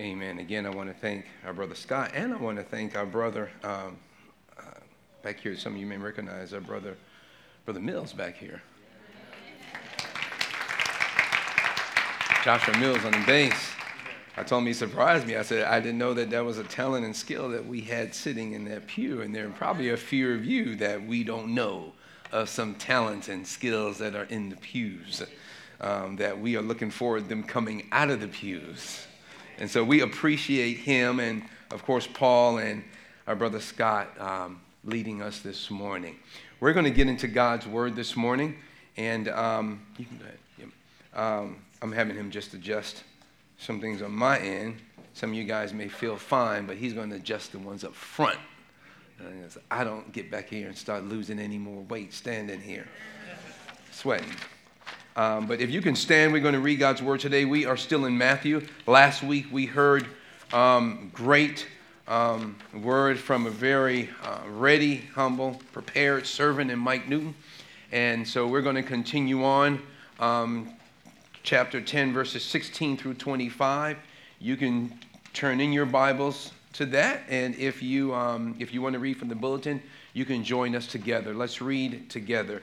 Amen. Again, I want to thank our brother Scott, and I want to thank our brother um, uh, back here. Some of you may recognize our brother, brother Mills, back here. Joshua Mills on the bass. I told him he surprised me. I said I didn't know that that was a talent and skill that we had sitting in that pew, and there are probably a few of you that we don't know of some talents and skills that are in the pews. Um, that we are looking forward to them coming out of the pews and so we appreciate him and, of course, Paul and our brother Scott um, leading us this morning. We're going to get into God's word this morning. And um. Um, I'm having him just adjust some things on my end. Some of you guys may feel fine, but he's going to adjust the ones up front. I don't get back here and start losing any more weight standing here, sweating. Um, but if you can stand, we're going to read God's word today. We are still in Matthew. Last week we heard um, great um, word from a very uh, ready, humble, prepared servant in Mike Newton. And so we're going to continue on um, chapter 10, verses 16 through 25. You can turn in your Bibles to that. And if you, um, if you want to read from the bulletin, you can join us together. Let's read together.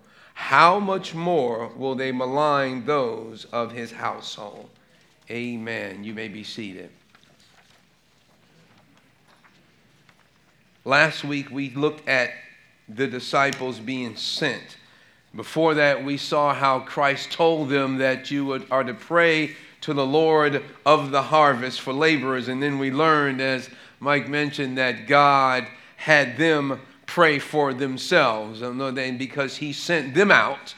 how much more will they malign those of his household? Amen. You may be seated. Last week we looked at the disciples being sent. Before that, we saw how Christ told them that you would, are to pray to the Lord of the harvest for laborers. And then we learned, as Mike mentioned, that God had them pray for themselves. And because he sent them out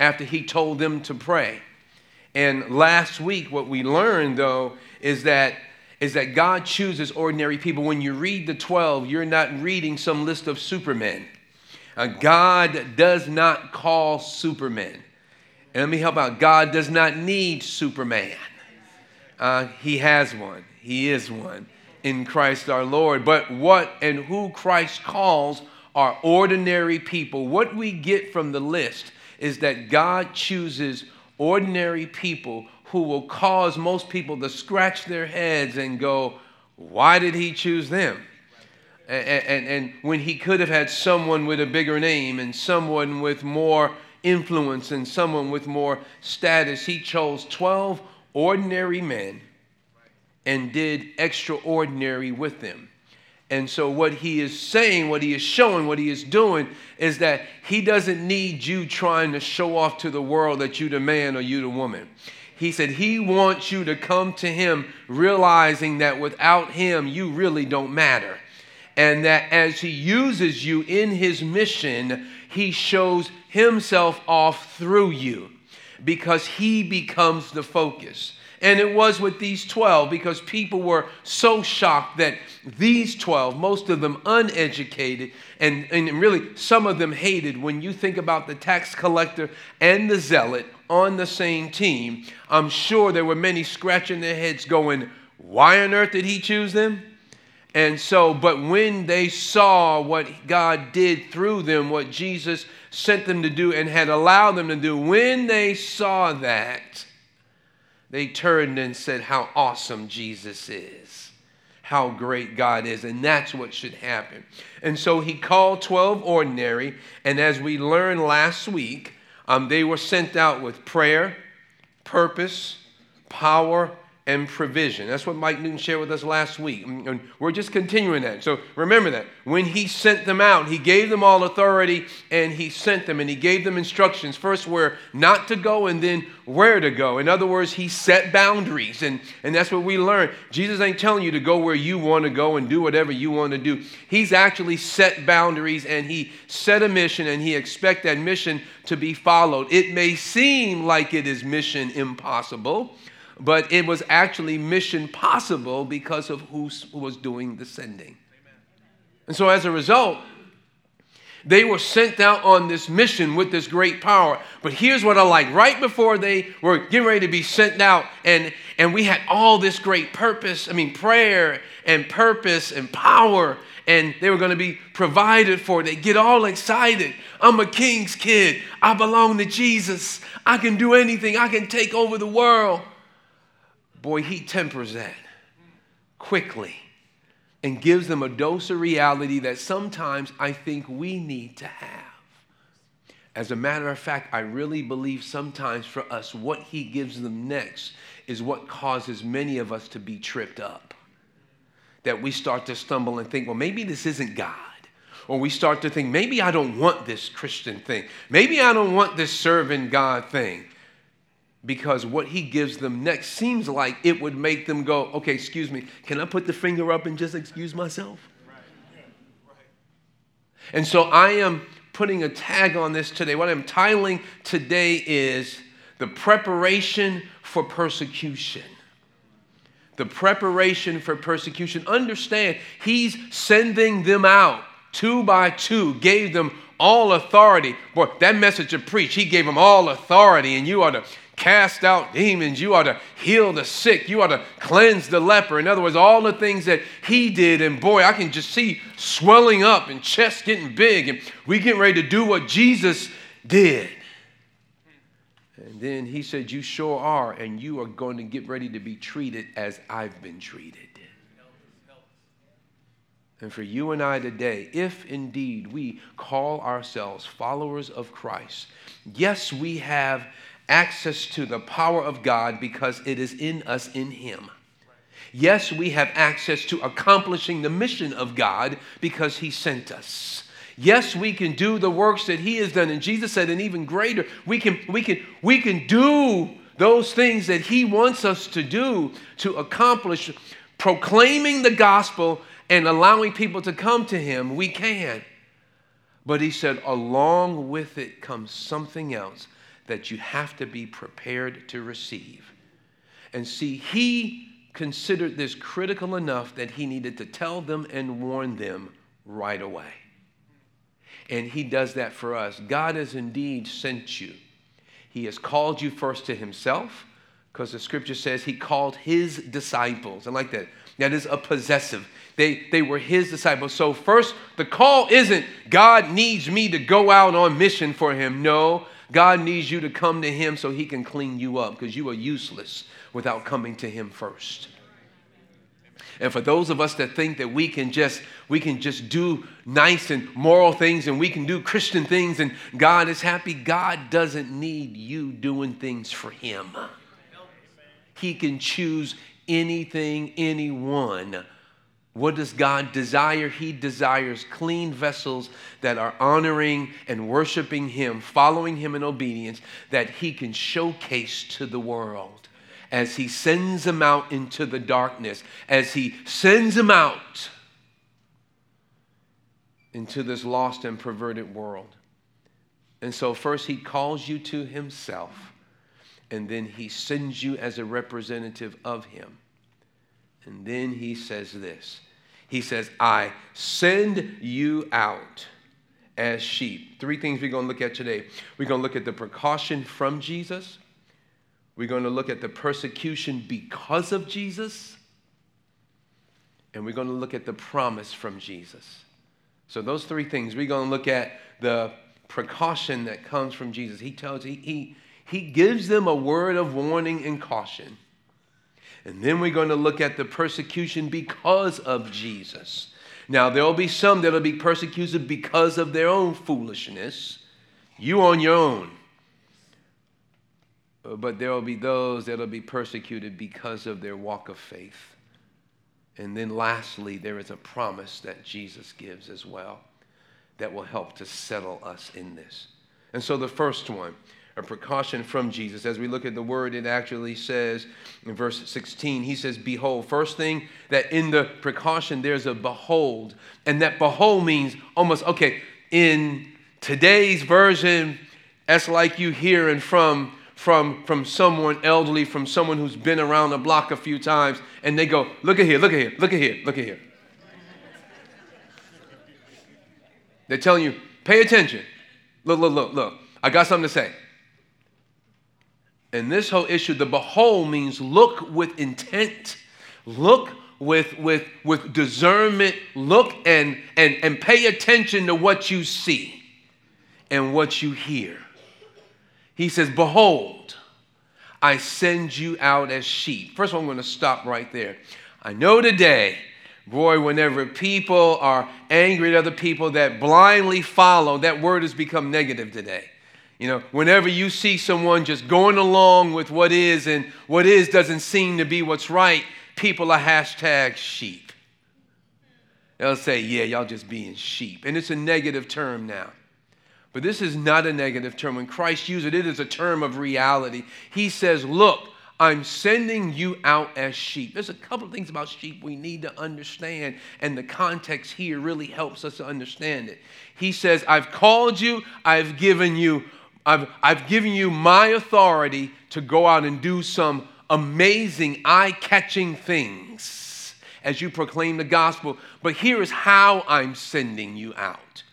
after he told them to pray. And last week, what we learned though is that is that God chooses ordinary people. When you read the 12, you're not reading some list of supermen. Uh, God does not call supermen. And let me help out. God does not need Superman. Uh, he has one. He is one in Christ our Lord. But what and who Christ calls are ordinary people. What we get from the list is that God chooses ordinary people who will cause most people to scratch their heads and go, Why did he choose them? And, and, and, when he could have had someone with a bigger name and someone with more influence and someone with more status, he chose 12 ordinary men and did extraordinary with them. And so, what he is saying, what he is showing, what he is doing is that he doesn't need you trying to show off to the world that you the man or you the woman. He said he wants you to come to him realizing that without him, you really don't matter. And that as he uses you in his mission, he shows himself off through you because he becomes the focus. And it was with these 12 because people were so shocked that these 12, most of them uneducated, and, and really some of them hated. When you think about the tax collector and the zealot on the same team, I'm sure there were many scratching their heads going, Why on earth did he choose them? And so, but when they saw what God did through them, what Jesus sent them to do and had allowed them to do, when they saw that, they turned and said, How awesome Jesus is, how great God is. And that's what should happen. And so he called 12 ordinary. And as we learned last week, um, they were sent out with prayer, purpose, power, and provision. That's what Mike Newton shared with us last week. And we're just continuing that. So remember that. When he sent them out, he gave them all authority and he sent them and he gave them instructions first where not to go and then where to go. In other words, he set boundaries. And, and that's what we learned. Jesus ain't telling you to go where you want to go and do whatever you want to do. He's actually set boundaries and he set a mission and he expects that mission to be followed. It may seem like it is mission impossible but it was actually mission possible because of who was doing the sending. And so as a result, they were sent out on this mission with this great power. But here's what I like. Right before they were getting ready to be sent out, and, and we had all this great purpose, I mean, prayer and purpose and power, and they were going to be provided for. They get all excited. I'm a king's kid. I belong to Jesus. I can do anything, I can take over the world. Boy, he tempers that quickly and gives them a dose of reality that sometimes I think we need to have. As a matter of fact, I really believe sometimes for us, what he gives them next is what causes many of us to be tripped up. That we start to stumble and think, well, maybe this isn't God. Or we start to think, maybe I don't want this Christian thing. Maybe I don't want this serving God thing because what he gives them next seems like it would make them go, okay, excuse me, can I put the finger up and just excuse myself? And so I am putting a tag on this today. What I'm titling today is the preparation for persecution. The preparation for persecution. Understand, he's sending them out two by two, gave them all authority. Boy, that message to preach, he gave them all authority, and you are to cast out demons. You ought to heal the sick. You ought to cleanse the leper. In other words, all the things that he did. And boy, I can just see swelling up and chest getting big. And we getting ready to do what Jesus did. And then he said, You sure are. And you are going to get ready to be treated as I've been treated. And for you and I today, if indeed we call ourselves followers of Christ, yes, we have access to the power of God because it is in us in Him. Yes, we have access to accomplishing the mission of God because He sent us. Yes, we can do the works that He has done. And Jesus said, and even greater, we can, we can, we can do those things that He wants us to do to accomplish proclaiming the gospel and allowing people to come to Him. We can. But He said, along with it comes something else that you have to be prepared to receive. And see, he considered this critical enough that he needed to tell them and warn them right away. And he does that for us. God has indeed sent you. He has called you first to himself, because the scripture says he called his disciples. I like that. That is a possessive. They, they were his disciples. So, first, the call isn't God needs me to go out on mission for him. No, God needs you to come to Him so He can clean you up because you are useless without coming to Him first. And for those of us that think that we can just we can just do nice and moral things and we can do Christian things and God is happy, God doesn't need you doing things for him. He can choose anything, anyone what does God desire? He desires clean vessels that are honoring and worshiping Him, following Him in obedience, that He can showcase to the world as He sends them out into the darkness, as He sends them out into this lost and perverted world. And so, first, He calls you to Himself, and then He sends you as a representative of Him. And then He says this he says, I send you out as sheep. Three things we're going to look at today. We're going to look at the precaution from Jesus. We're going to look at the persecution because of Jesus. and we're going to look at the promise from Jesus. So, those three things, we're going to look at the precaution that comes from Jesus. He tells, he, he, he gives them a word of warning and caution. And then we're going to look at the persecution because of Jesus. Now, there will be some that will be persecuted because of their own foolishness. You on your own. Uh, but there will be those that will be persecuted because of their walk of faith. And then lastly, there is a promise that Jesus gives as well that will help to settle us in this. And so the first one, a precaution from Jesus. As we look at the word, it actually says in verse 16, he says, Behold. First thing that in the precaution, there's a behold. And that behold means almost, okay, in today's version, that's like you hearing from from, from someone elderly, from someone who's been around the block a few times, and they go, Look at here, look at here, look at here, look at here. They're telling you, Pay attention. Look, look, look, look. I got something to say. And this whole issue, the behold means look with intent, look with, with, with discernment, look and, and, and pay attention to what you see and what you hear. He says, Behold, I send you out as sheep. First of all, I'm going to stop right there. I know today, boy, whenever people are angry at other people that blindly follow, that word has become negative today. You know, whenever you see someone just going along with what is and what is doesn't seem to be what's right, people are hashtag sheep. They'll say, yeah, y'all just being sheep. And it's a negative term now. But this is not a negative term. When Christ used it, it is a term of reality. He says, Look, I'm sending you out as sheep. There's a couple of things about sheep we need to understand, and the context here really helps us to understand it. He says, I've called you, I've given you, I've, I've given you my authority to go out and do some amazing, eye-catching things as you proclaim the gospel. But here is how I'm sending you out.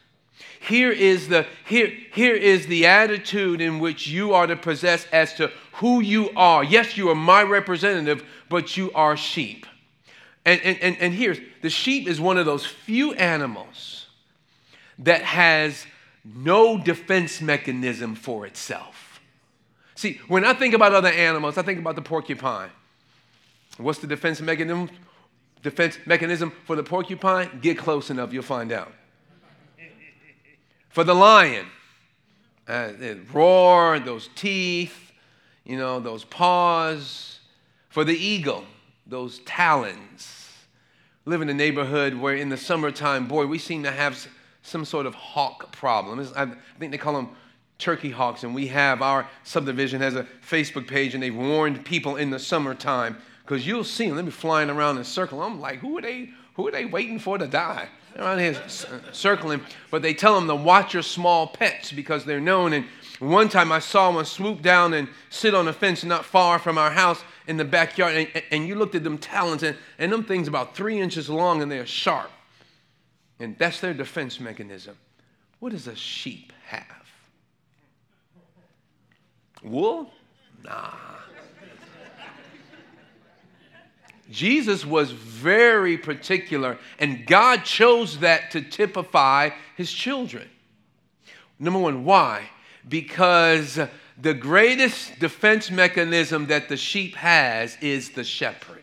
Here is the here here is the attitude in which you are to possess as to who you are. Yes you are my representative but you are sheep. And and and, and here's the sheep is one of those few animals that has no defense mechanism for itself see when i think about other animals i think about the porcupine what's the defense mechanism defense mechanism for the porcupine get close enough you'll find out for the lion. Uh, roar, those teeth, you know, those paws. For the eagle, those talons. Live in a neighborhood where in the summertime, boy, we seem to have some sort of hawk problem. I think they call them turkey hawks, and we have our subdivision has a Facebook page, and they've warned people in the summertime because you'll see them. They'll be flying around in a circle. I'm like, who are they? Who are they waiting for to die? They're around here circling, but they tell them to watch your small pets because they're known. And one time I saw one swoop down and sit on a fence not far from our house in the backyard, and, and you looked at them talons, and, and them things about three inches long and they're sharp. And that's their defense mechanism. What does a sheep have? Wool? Nah. Jesus was very particular, and God chose that to typify his children. Number one, why? Because the greatest defense mechanism that the sheep has is the shepherd.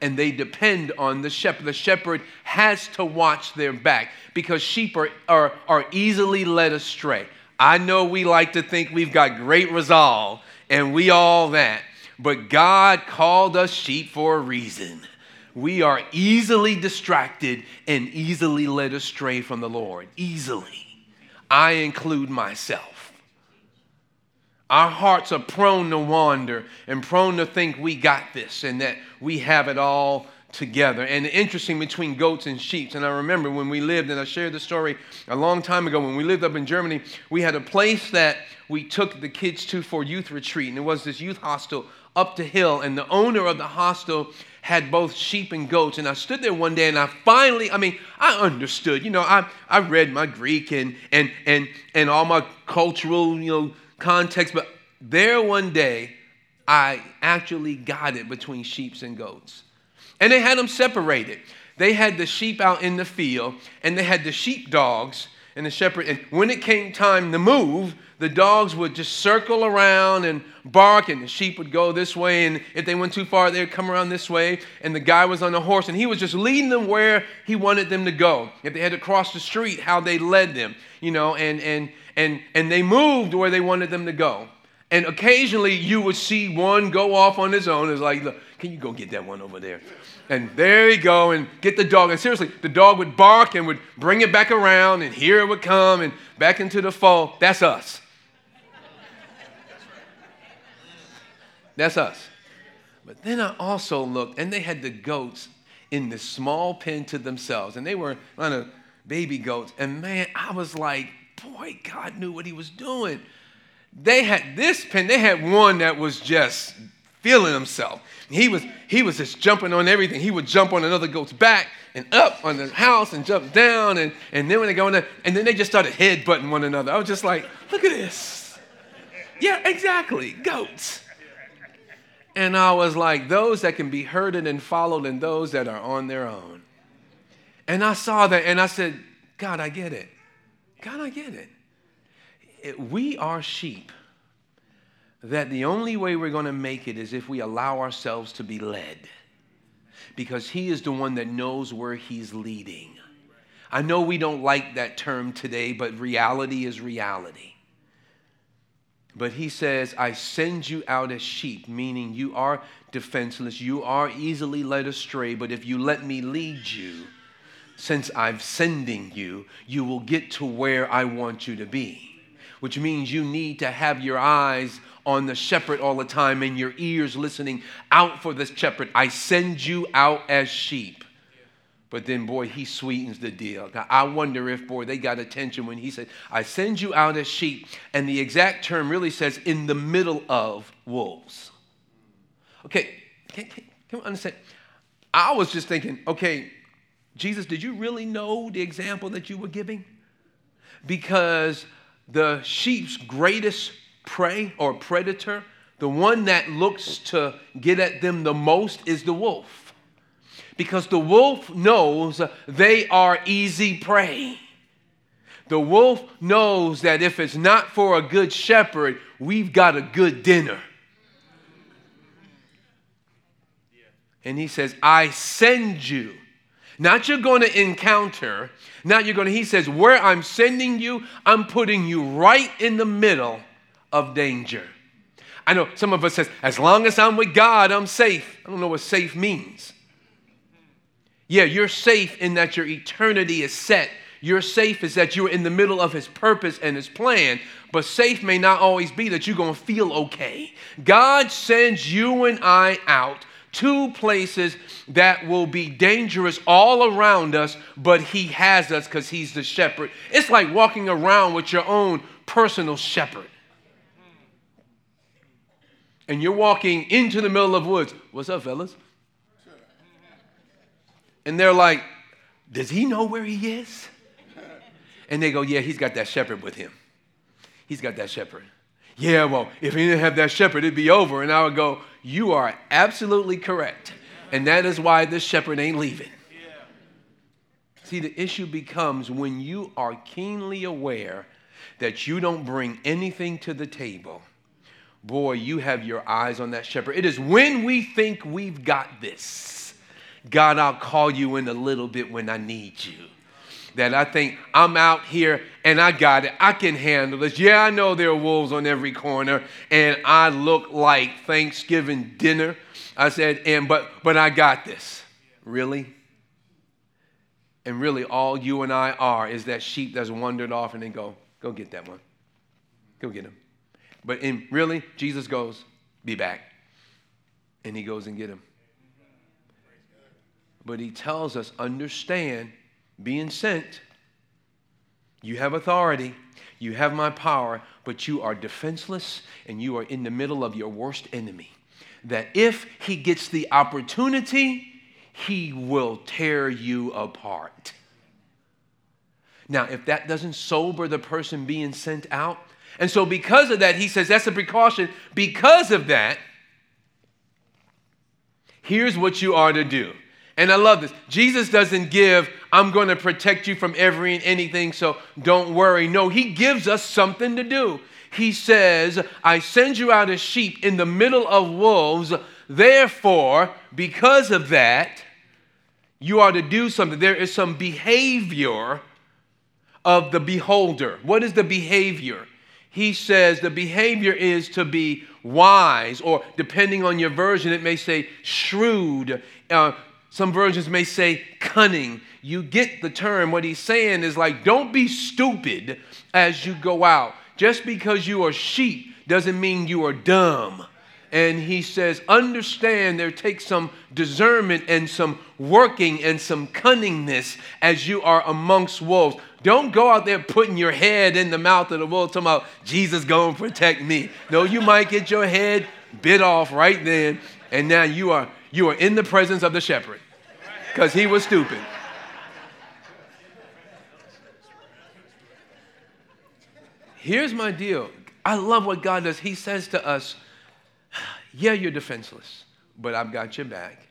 And they depend on the shepherd. The shepherd has to watch their back because sheep are, are, are easily led astray. I know we like to think we've got great resolve and we all that. But God called us sheep for a reason. We are easily distracted and easily led astray from the Lord. Easily. I include myself. Our hearts are prone to wander and prone to think we got this and that we have it all together. And the interesting between goats and sheep. And I remember when we lived, and I shared the story a long time ago, when we lived up in Germany, we had a place that we took the kids to for youth retreat. And it was this youth hostel up the hill, and the owner of the hostel had both sheep and goats. And I stood there one day and I finally, I mean, I understood. You know, I, I read my Greek and, and, and, and all my cultural, you know, context, but there one day, I actually got it between sheep and goats. And they had them separated. They had the sheep out in the field, and they had the sheep dogs and the shepherd. And when it came time to move, the dogs would just circle around and bark, and the sheep would go this way. And if they went too far, they'd come around this way. And the guy was on a horse, and he was just leading them where he wanted them to go. If they had to cross the street, how they led them, you know, and and and and they moved where they wanted them to go. And occasionally, you would see one go off on his own. It's like, look, can you go get that one over there? And there you go, and get the dog. And seriously, the dog would bark and would bring it back around, and here it would come and back into the fold. That's us. That's us. But then I also looked, and they had the goats in this small pen to themselves, and they were kind of baby goats. And man, I was like, boy, God knew what He was doing. They had this pen, they had one that was just feeling himself. He was, he was just jumping on everything. He would jump on another goat's back and up on the house and jump down. And, and then when they go in there, and then they just started headbutting one another. I was just like, look at this. Yeah, exactly. Goats. And I was like, those that can be herded and followed and those that are on their own. And I saw that and I said, God, I get it. God, I get it. it we are sheep that the only way we're going to make it is if we allow ourselves to be led. Because He is the one that knows where He's leading. I know we don't like that term today, but reality is reality. But He says, I send you out as sheep, meaning you are defenseless, you are easily led astray, but if you let me lead you, since I'm sending you, you will get to where I want you to be. Which means you need to have your eyes on the shepherd all the time and your ears listening out for this shepherd. I send you out as sheep. But then, boy, he sweetens the deal. Now, I wonder if, boy, they got attention when he said, I send you out as sheep. And the exact term really says, in the middle of wolves. Okay, can, can, can we understand? I was just thinking, okay, Jesus, did you really know the example that you were giving? Because the sheep's greatest prey or predator, the one that looks to get at them the most is the wolf. Because the wolf knows they are easy prey. The wolf knows that if it's not for a good shepherd, we've got a good dinner. And he says, I send you. Not you're going to encounter, not you're going to, he says, where I'm sending you, I'm putting you right in the middle of danger. I know some of us says, as long as I'm with God, I'm safe. I don't know what safe means. Yeah, you're safe in that your eternity is set. You're safe is that you're in the middle of his purpose and his plan, but safe may not always be that you're going to feel okay. God sends you and I out to places that will be dangerous all around us, but he has us because he's the shepherd. It's like walking around with your own personal shepherd and you're walking into the middle of woods. What's up, fellas? And they're like, Does he know where he is? And they go, Yeah, he's got that shepherd with him. He's got that shepherd. Yeah, well, if he didn't have that shepherd, it'd be over. And I would go, You are absolutely correct. And that is why this shepherd ain't leaving. See, the issue becomes when you are keenly aware that you don't bring anything to the table boy, you have your eyes on that shepherd. It is when we think we've got this, God, I'll call you in a little bit when I need you. That I think I'm out here and I got it. I can handle this. Yeah, I know there are wolves on every corner, and I look like Thanksgiving dinner. I said, and but but I got this. Really? And really, all you and I are is that sheep that's wandered off and then go, go get that one. Go get him. But in really, Jesus goes, be back. And he goes and get him. But he tells us, understand, being sent, you have authority, you have my power, but you are defenseless and you are in the middle of your worst enemy. That if he gets the opportunity, he will tear you apart. Now, if that doesn't sober the person being sent out, and so, because of that, he says that's a precaution. Because of that, Here's what you are to do. And I love this. Jesus doesn't give, I'm going to protect you from every and anything, so don't worry. No, he gives us something to do. He says, I send you out as sheep in the middle of wolves. Therefore, because of that, you are to do something. There is some behavior of the beholder. What is the behavior? He says the behavior is to be wise, or depending on your version, it may say shrewd. Uh, some versions may say cunning. You get the term. What he's saying is like, don't be stupid as you go out. Just because you are sheep doesn't mean you are dumb. And he says, understand there takes some discernment and some working and some cunningness as you are amongst wolves. Don't go out there putting your head in the mouth of the wolf talking about Jesus going to protect me. No, you might get your head bit off right then, and now you are you are in the presence of the shepherd because he was stupid. Here's my deal. I love what God does. He says to us, Yeah, you're defenseless, but I've got your back.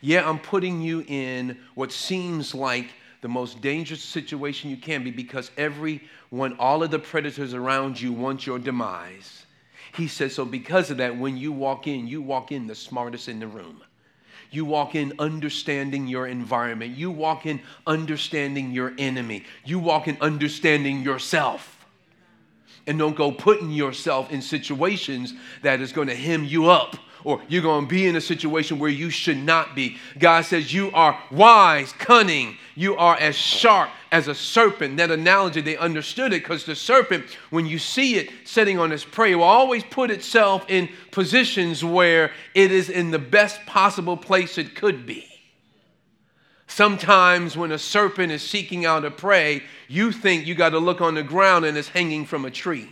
Yeah, I'm putting you in what seems like the most dangerous situation you can be because everyone, all of the predators around you want your demise. He says, So because of that, when you walk in, you walk in the smartest in the room. You walk in understanding your environment. You walk in understanding your enemy. You walk in understanding yourself and don't go putting yourself in situations that is going to hem you up or you're going to be in a situation where you should not be. God says you are wise, cunning, you are as sharp as a serpent. That analogy, they understood it because the serpent, when you see it sitting on its prey, will always put itself in positions where it is in the best possible place it could be. Sometimes when a serpent is seeking out a prey, you think you got to look on the ground and it's hanging from a tree.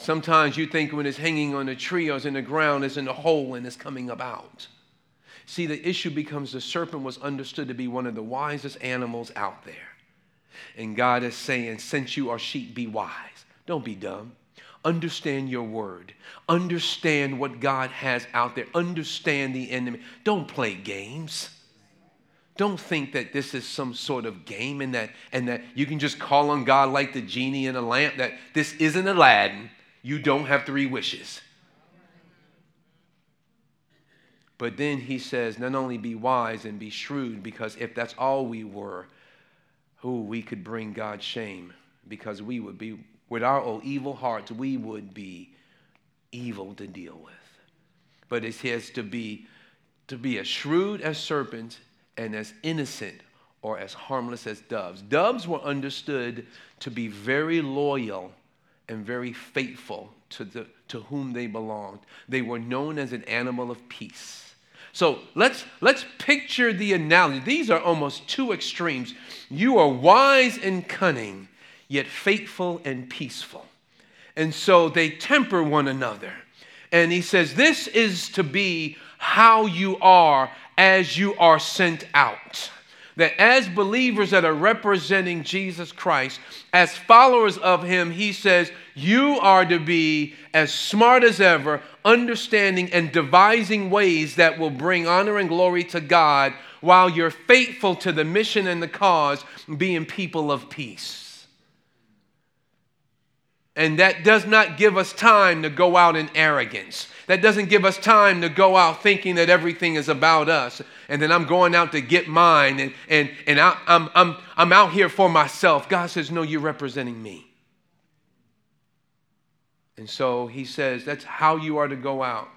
Sometimes you think when it's hanging on a tree or it's in the ground, it's in a hole and it's coming about. See, the issue becomes the serpent was understood to be one of the wisest animals out there. And God is saying, since you are sheep, be wise. Don't be dumb. Understand your word. Understand what God has out there. Understand the enemy. Don't play games. Don't think that this is some sort of game and that, and that you can just call on God like the genie in a lamp, that this isn't Aladdin. You don't have three wishes. But then he says, not only be wise and be shrewd, because if that's all we were, who we could bring God shame because we would be with our old evil hearts, we would be evil to deal with. But it says to be to be as shrewd as serpents and as innocent or as harmless as doves. Doves were understood to be very loyal and very faithful to, the, to whom they belonged. They were known as an animal of peace. So let's, let's picture the analogy. These are almost two extremes. You are wise and cunning, yet faithful and peaceful. And so they temper one another. And he says, This is to be how you are as you are sent out. That as believers that are representing Jesus Christ, as followers of Him, He says, You are to be as smart as ever, understanding and devising ways that will bring honor and glory to God while you're faithful to the mission and the cause, being people of peace. And that does not give us time to go out in arrogance. That doesn't give us time to go out thinking that everything is about us. And then I'm going out to get mine and, and, and I, I'm, I'm, I'm out here for myself. God says, No, you're representing me. And so he says, That's how you are to go out.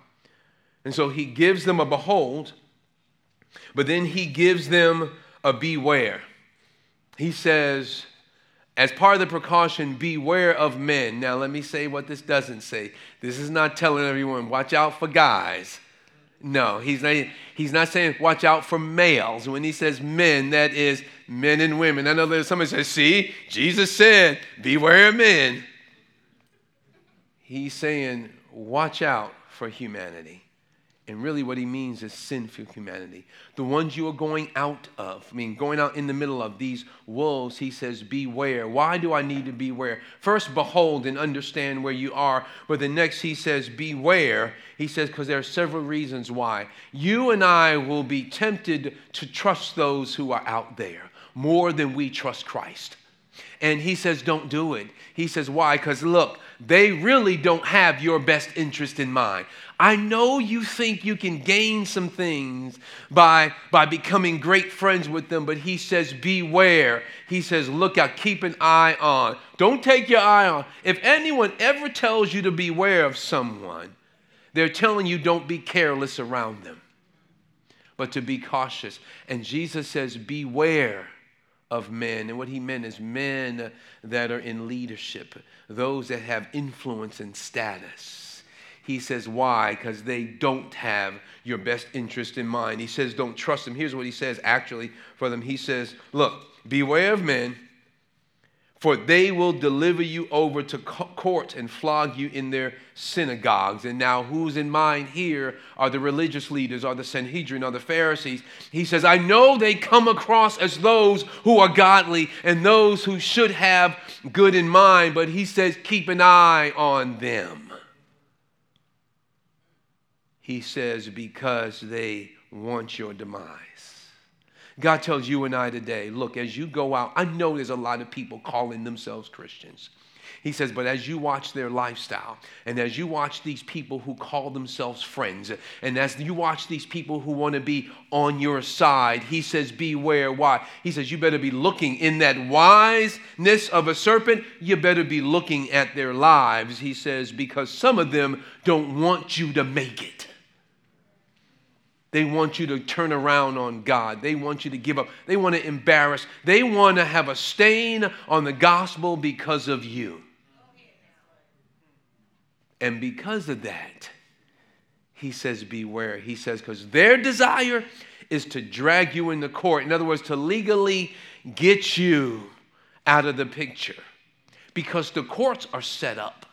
And so he gives them a behold, but then he gives them a beware. He says, as part of the precaution, beware of men. Now, let me say what this doesn't say. This is not telling everyone, watch out for guys. No, he's not, he's not saying watch out for males. When he says men, that is men and women. I know there's somebody says, see, Jesus said, beware of men. He's saying, watch out for humanity. And really, what he means is sinful humanity. The ones you are going out of, I mean, going out in the middle of these wolves, he says, Beware. Why do I need to beware? First, behold and understand where you are. But the next, he says, Beware. He says, because there are several reasons why. You and I will be tempted to trust those who are out there more than we trust Christ. And he says, Don't do it. He says, Why? Because look, they really don't have your best interest in mind. I know you think you can gain some things by, by becoming great friends with them, but he says, beware. He says, look out, keep an eye on. Don't take your eye on. If anyone ever tells you to beware of someone, they're telling you don't be careless around them, but to be cautious. And Jesus says, beware of men. And what he meant is men that are in leadership, those that have influence and status he says, Why? Because they don't have your best interest in mind. He says, Don't trust them. Here's what he says actually for them He says, Look, beware of men, for they will deliver you over to court and flog you in their synagogues. And now, who's in mind here are the religious leaders, are the Sanhedrin, are the Pharisees. He says, I know they come across as those who are godly and those who should have good in mind, but he says, Keep an eye on them he says, because they want your demise. God tells you and I today, look, as you go out, I know there's a lot of people calling themselves Christians. He says, but as you watch their lifestyle, and as you watch these people who call themselves friends, and as you watch these people who want to be on your side, he says, beware. Why? He says, you better be looking in that wiseness of a serpent, you better be looking at their lives. He says, because some of them don't want you to make it. They want you to turn around on God. They want you to give up. They want to embarrass. They want to have a stain on the gospel because of you. And because of that, he says, Beware. He says, because their desire is to drag you into court. In other words, to legally get you out of the picture. Because the courts are set up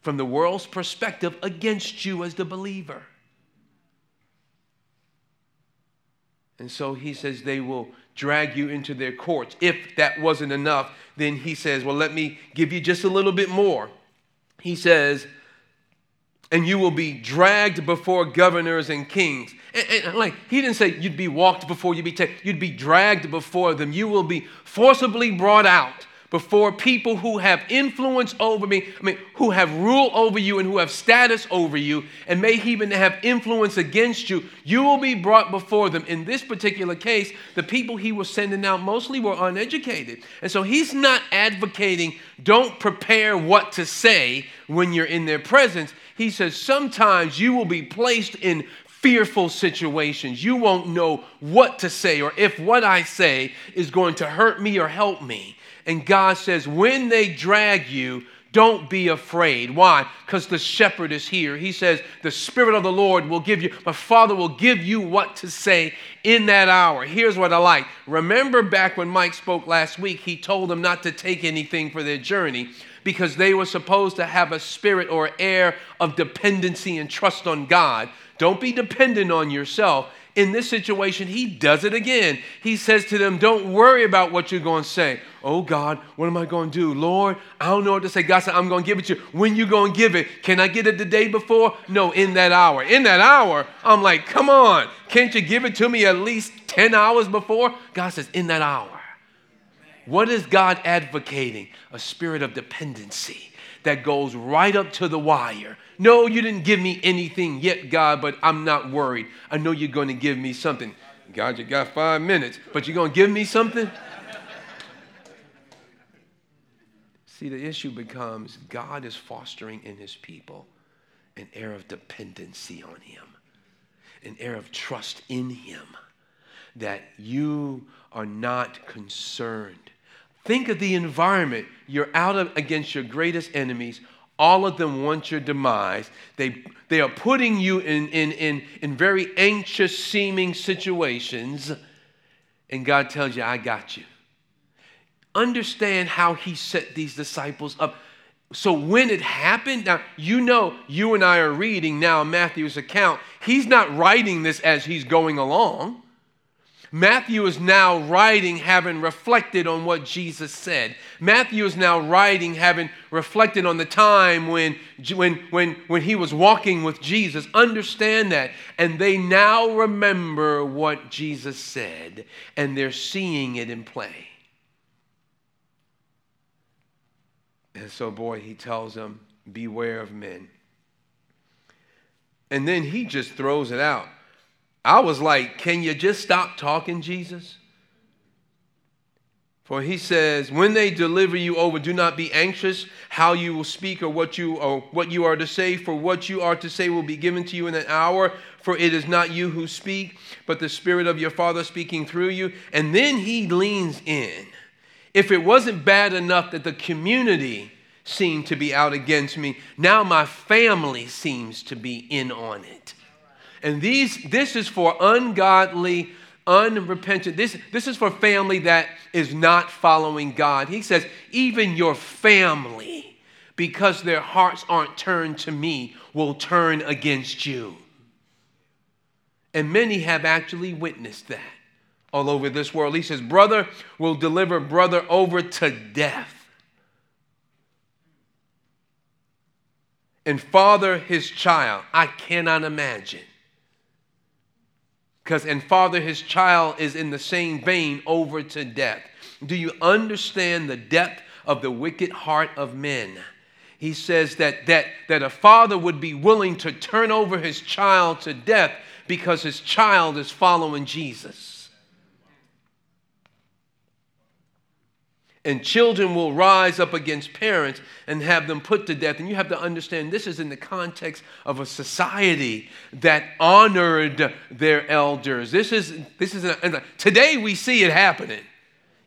from the world's perspective against you as the believer. And so he says they will drag you into their courts. If that wasn't enough, then he says, Well, let me give you just a little bit more. He says, and you will be dragged before governors and kings. And, and, like he didn't say you'd be walked before you'd be taken, you'd be dragged before them. You will be forcibly brought out before people who have influence over me, I mean, who have rule over you and who have status over you, and may even have influence against you, you will be brought before them. In this particular case, the people he was sending out mostly were uneducated. And so he's not advocating, don't prepare what to say when you're in their presence. He says, sometimes you will be placed in fearful situations. You won't know what to say or if what I say is going to hurt me or help me. And God says, when they drag you, don't be afraid. Why? Because the shepherd is here. He says, The Spirit of the Lord will give you, my Father will give you what to say in that hour. Here's what I like. Remember back when Mike spoke last week, he told them not to take anything for their journey because they were supposed to have a spirit or air of dependency and trust on God. Don't be dependent on yourself in this situation, he does it again. He says to them, Don't worry about what you're going to say. Oh God, what am I going to do? Lord, I don't know what to say. God said, I'm going to give it to you. When you going to give it? Can I get it the day before? No, in that hour. In that hour, I'm like, Come on. Can't you give it to me at least 10 hours before? God says, In that hour. What is God advocating? A spirit of dependency that goes right up to the wire no, you didn't give me anything yet, God, but I'm not worried. I know you're going to give me something. God, you got five minutes, but you're going to give me something? See, the issue becomes God is fostering in his people an air of dependency on him, an air of trust in him, that you are not concerned. Think of the environment. You're out of, against your greatest enemies all of them want your demise. They, they are putting you in, in, in, in very anxious seeming situations. And God tells you, I got you. Understand how He set these disciples up. so when it happened, now you know, you and I are reading now Matthew's account. He's not writing this as he's going along. Matthew is now writing having reflected on what Jesus said. Matthew is now writing having reflected on the time when, when, when, when he was walking with Jesus. Understand that. And they now remember what Jesus said, and they're seeing it in play. And so, boy, he tells them, Beware of men. And then he just throws it out. I was like, Can you just stop talking, Jesus? For he says, When they deliver you over, do not be anxious how you will speak or what you or what you are to say, for what you are to say will be given to you in an hour. For it is not you who speak, but the Spirit of your Father speaking through you. And then he leans in. If it wasn't bad enough that the community seemed to be out against me, now my family seems to be in on it. And these, this is for ungodly, unrepentant. This, this is for family that is not following God. He says, even your family, because their hearts aren't turned to me, will turn against you. And many have actually witnessed that all over this world. He says, Brother will deliver brother over to death. And father his child. I cannot imagine because and father his child is in the same vein over to death. Do you understand the depth of the wicked heart of men? He says that, that, that a father would be willing to turn over his child to death because his child is following Jesus. And children will rise up against parents and have them put to death. And you have to understand this is in the context of a society that honored their elders. This is, this is a, today we see it happening.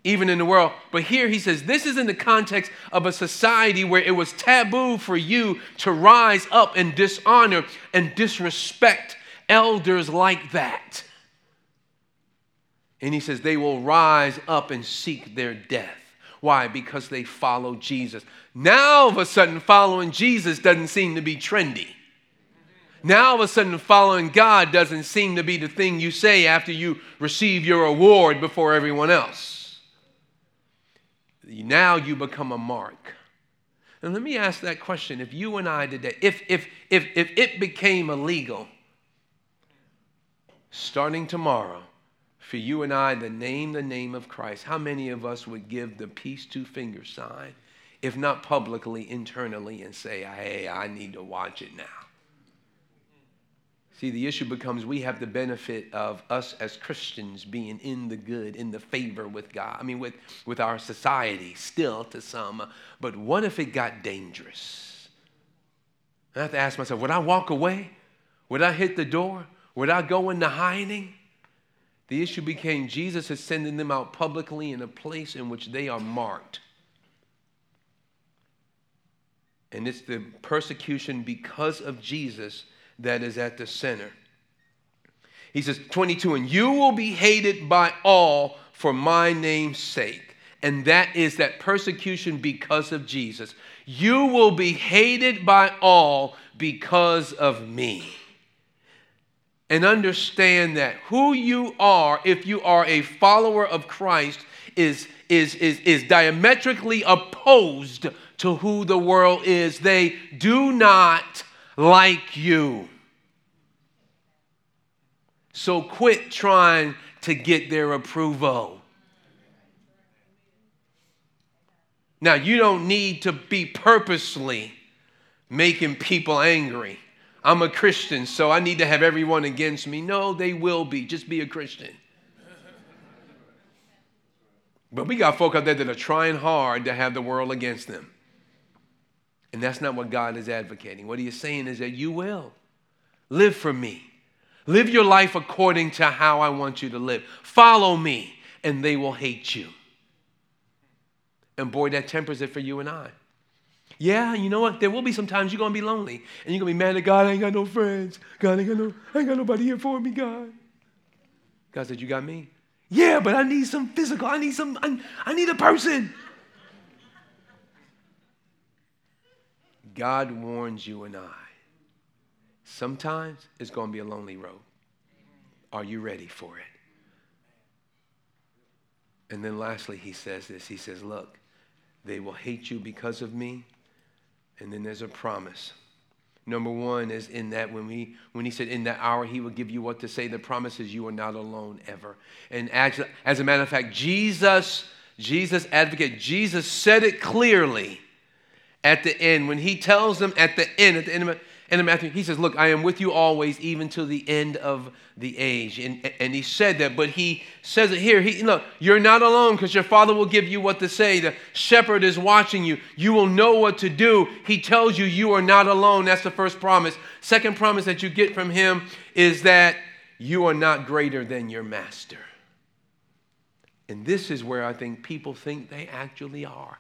Even in the world. But here he says, this is in the context of a society where it was taboo for you to rise up and dishonor and disrespect elders like that. And he says, they will rise up and seek their death. Why? Because they follow Jesus. Now, all of a sudden, following Jesus doesn't seem to be trendy. Now, all of a sudden, following God doesn't seem to be the thing you say after you receive your award before everyone else. Now you become a mark. And let me ask that question. If you and I today, if, if, if, if it became illegal starting tomorrow, for you and I to name the name of Christ, how many of us would give the peace two finger sign, if not publicly, internally, and say, hey, I need to watch it now? See, the issue becomes we have the benefit of us as Christians being in the good, in the favor with God. I mean, with, with our society, still to some. But what if it got dangerous? I have to ask myself would I walk away? Would I hit the door? Would I go into hiding? The issue became Jesus is sending them out publicly in a place in which they are marked. And it's the persecution because of Jesus that is at the center. He says, 22, and you will be hated by all for my name's sake. And that is that persecution because of Jesus. You will be hated by all because of me and understand that who you are, if you are a follower of Christ, is, is, is, is diametrically opposed to who the world is. They do not like you. So quit trying to get their approval. Now, you don't need to be purposely making people angry. I'm a Christian, so I need to have everyone against me. No, they will be. Just be a Christian. But we got folk out there that are trying hard to have the world against them. And that's not what God is advocating. What He is saying is that you will live for me. Live your life according to how I want you to live. Follow me, and they will hate you. And boy, that tempers it for you and I. Yeah, you know what? There will be some times you're gonna be lonely and you're gonna be mad at God. I ain't got no friends. God ain't got no, I ain't got nobody here for me, God. God said, You got me? Yeah, but I need some physical. I need some, I, I need a person. God warns you and I. Sometimes it's going to be a lonely road. Are you ready for it? And then lastly, he says this He says, Look, they will hate you because of me. And then there's a promise. Number one is in that when, we, when he said, In that hour, he will give you what to say. The promise is you are not alone ever. And as, as a matter of fact, Jesus, Jesus advocate, Jesus said it clearly at the end when he tells them at the end, at the end of and in Matthew, he says, Look, I am with you always, even to the end of the age. And, and he said that, but he says it here. He, look, you're not alone because your father will give you what to say. The shepherd is watching you. You will know what to do. He tells you you are not alone. That's the first promise. Second promise that you get from him is that you are not greater than your master. And this is where I think people think they actually are.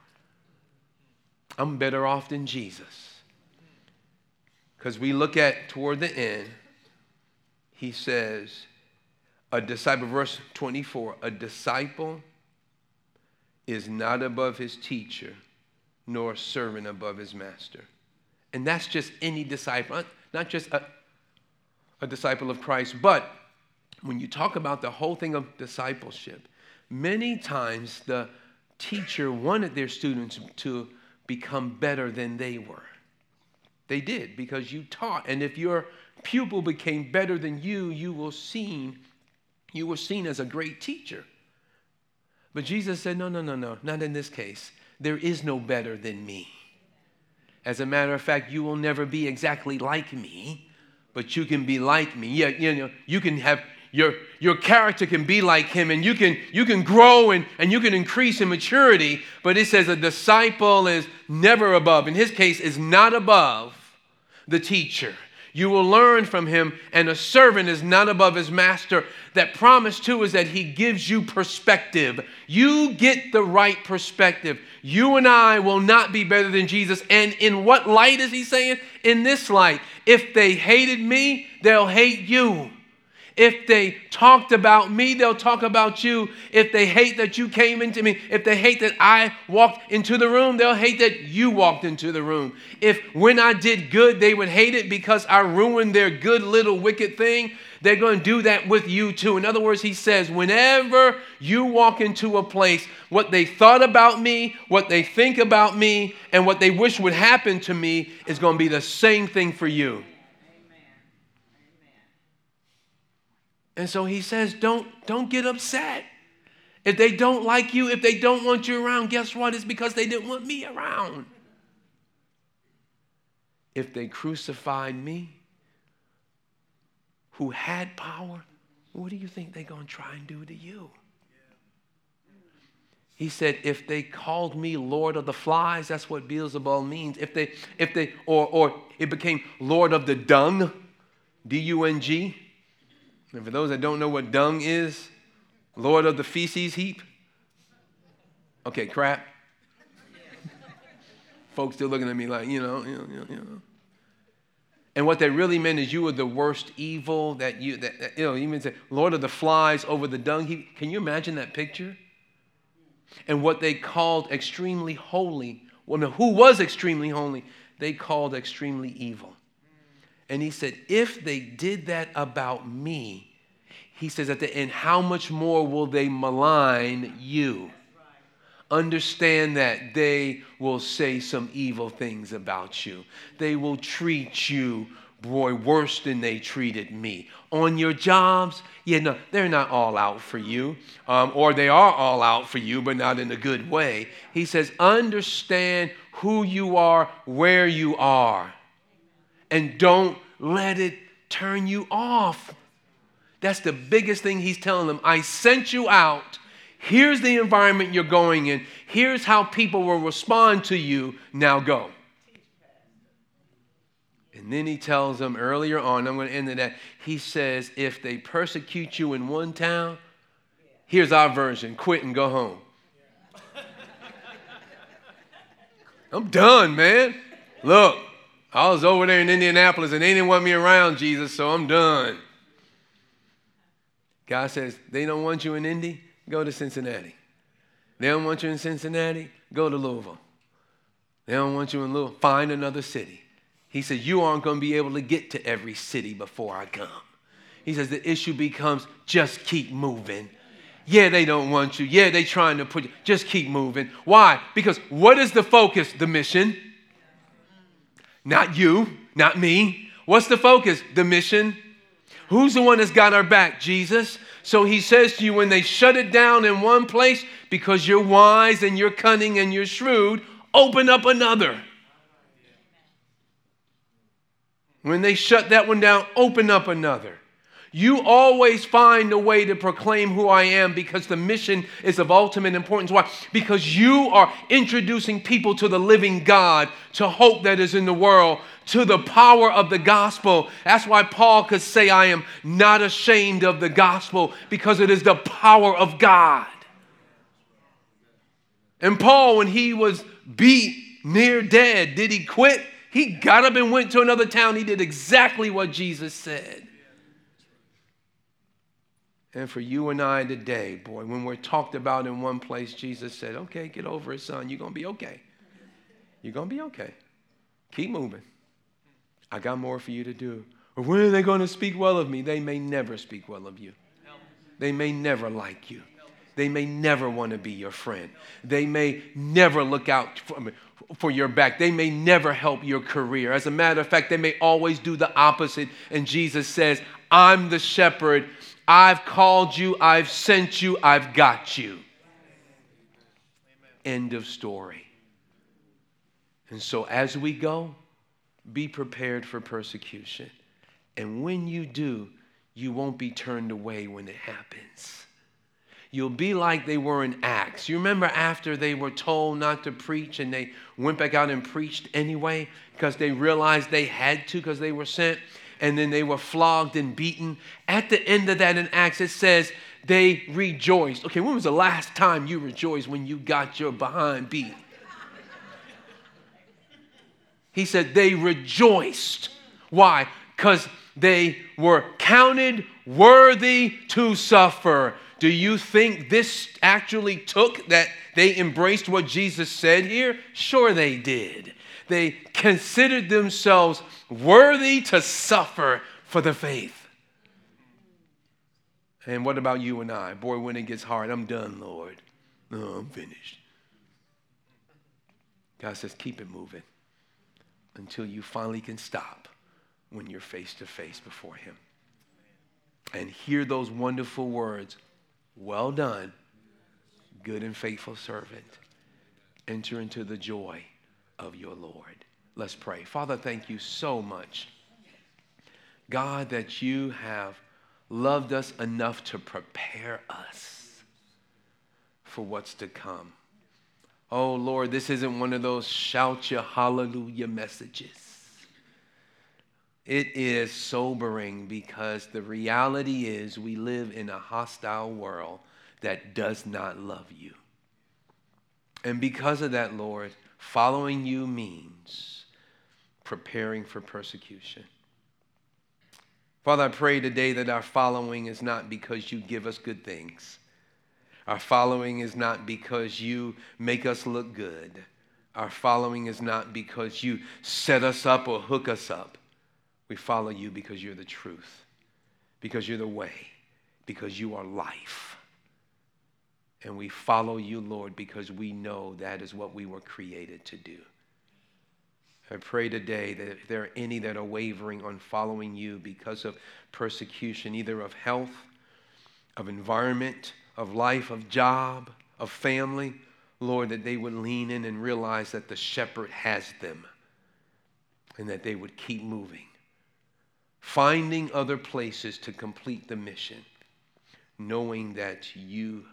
I'm better off than Jesus. Because we look at toward the end, he says, a disciple, verse 24, a disciple is not above his teacher, nor a servant above his master. And that's just any disciple, not just a, a disciple of Christ. But when you talk about the whole thing of discipleship, many times the teacher wanted their students to become better than they were. They did because you taught. And if your pupil became better than you, you will seen you were seen as a great teacher. But Jesus said, No, no, no, no, not in this case. There is no better than me. As a matter of fact, you will never be exactly like me, but you can be like me. Yeah, you know, you can have your, your character can be like him and you can, you can grow and, and you can increase in maturity. But it says a disciple is never above. In his case, is not above the teacher. You will learn from him, and a servant is not above his master. That promise, too, is that he gives you perspective. You get the right perspective. You and I will not be better than Jesus. And in what light is he saying? In this light. If they hated me, they'll hate you. If they talked about me, they'll talk about you. If they hate that you came into me, if they hate that I walked into the room, they'll hate that you walked into the room. If when I did good, they would hate it because I ruined their good little wicked thing, they're going to do that with you too. In other words, he says, whenever you walk into a place, what they thought about me, what they think about me, and what they wish would happen to me is going to be the same thing for you. And so he says, don't, don't get upset. If they don't like you, if they don't want you around, guess what? It's because they didn't want me around. If they crucified me, who had power, what do you think they're going to try and do to you? He said, if they called me Lord of the Flies, that's what Beelzebul means. If they, if they, or, or it became Lord of the Dung, D U N G, and for those that don't know what dung is, Lord of the feces heap. Okay, crap. Folks still looking at me like, you know, you know, you know. And what they really meant is you were the worst evil that you, that, that you know, even say, Lord of the flies over the dung heap. Can you imagine that picture? And what they called extremely holy, well, who was extremely holy, they called extremely evil. And he said, if they did that about me, he says at the end, how much more will they malign you? Understand that they will say some evil things about you. They will treat you, boy, worse than they treated me. On your jobs, yeah, no, they're not all out for you. Um, or they are all out for you, but not in a good way. He says, understand who you are, where you are and don't let it turn you off. That's the biggest thing he's telling them. I sent you out. Here's the environment you're going in. Here's how people will respond to you. Now go. And then he tells them earlier on, I'm going to end it he says, if they persecute you in one town, here's our version quit and go home. I'm done, man. Look, I was over there in Indianapolis and they didn't want me around, Jesus, so I'm done. God says, they don't want you in Indy, go to Cincinnati. They don't want you in Cincinnati, go to Louisville. They don't want you in Louisville? find another city. He says, You aren't going to be able to get to every city before I come. He says, The issue becomes just keep moving. Yeah, they don't want you. Yeah, they trying to put you. Just keep moving. Why? Because what is the focus? The mission. Not you, not me. What's the focus? The mission. Who's the one that's got our back? Jesus. So he says to you, when they shut it down in one place, because you're wise and you're cunning and you're shrewd, open up another. When they shut that one down, open up another. You always find a way to proclaim who I am because the mission is of ultimate importance. Why? Because you are introducing people to the living God, to hope that is in the world, to the power of the gospel. That's why Paul could say, I am not ashamed of the gospel because it is the power of God. And Paul, when he was beat near dead, did he quit? He got up and went to another town. He did exactly what Jesus said. And for you and I today, boy, when we're talked about in one place, Jesus said, Okay, get over it, son. You're going to be okay. You're going to be okay. Keep moving. I got more for you to do. Or when are they going to speak well of me? They may never speak well of you. They may never like you. They may never want to be your friend. They may never look out for, for your back. They may never help your career. As a matter of fact, they may always do the opposite. And Jesus says, I'm the shepherd I've called you, I've sent you, I've got you. End of story. And so as we go, be prepared for persecution. And when you do, you won't be turned away when it happens. You'll be like they were in Acts. You remember after they were told not to preach and they went back out and preached anyway because they realized they had to because they were sent? And then they were flogged and beaten. At the end of that in Acts, it says they rejoiced. Okay, when was the last time you rejoiced when you got your behind beat? He said they rejoiced. Why? Because they were counted worthy to suffer. Do you think this actually took that they embraced what Jesus said here? Sure, they did. They considered themselves worthy to suffer for the faith. And what about you and I? Boy, when it gets hard, I'm done, Lord. No, I'm finished. God says, keep it moving until you finally can stop when you're face to face before Him. And hear those wonderful words Well done, good and faithful servant. Enter into the joy of your Lord. Let's pray. Father, thank you so much. God, that you have loved us enough to prepare us for what's to come. Oh, Lord, this isn't one of those shout your hallelujah messages. It is sobering because the reality is we live in a hostile world that does not love you. And because of that, Lord, following you means preparing for persecution. Father, I pray today that our following is not because you give us good things. Our following is not because you make us look good. Our following is not because you set us up or hook us up. We follow you because you're the truth, because you're the way, because you are life. And we follow you, Lord, because we know that is what we were created to do. I pray today that if there are any that are wavering on following you because of persecution, either of health, of environment, of life, of job, of family, Lord, that they would lean in and realize that the shepherd has them and that they would keep moving, finding other places to complete the mission, knowing that you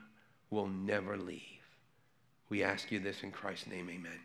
will never leave. We ask you this in Christ's name, amen.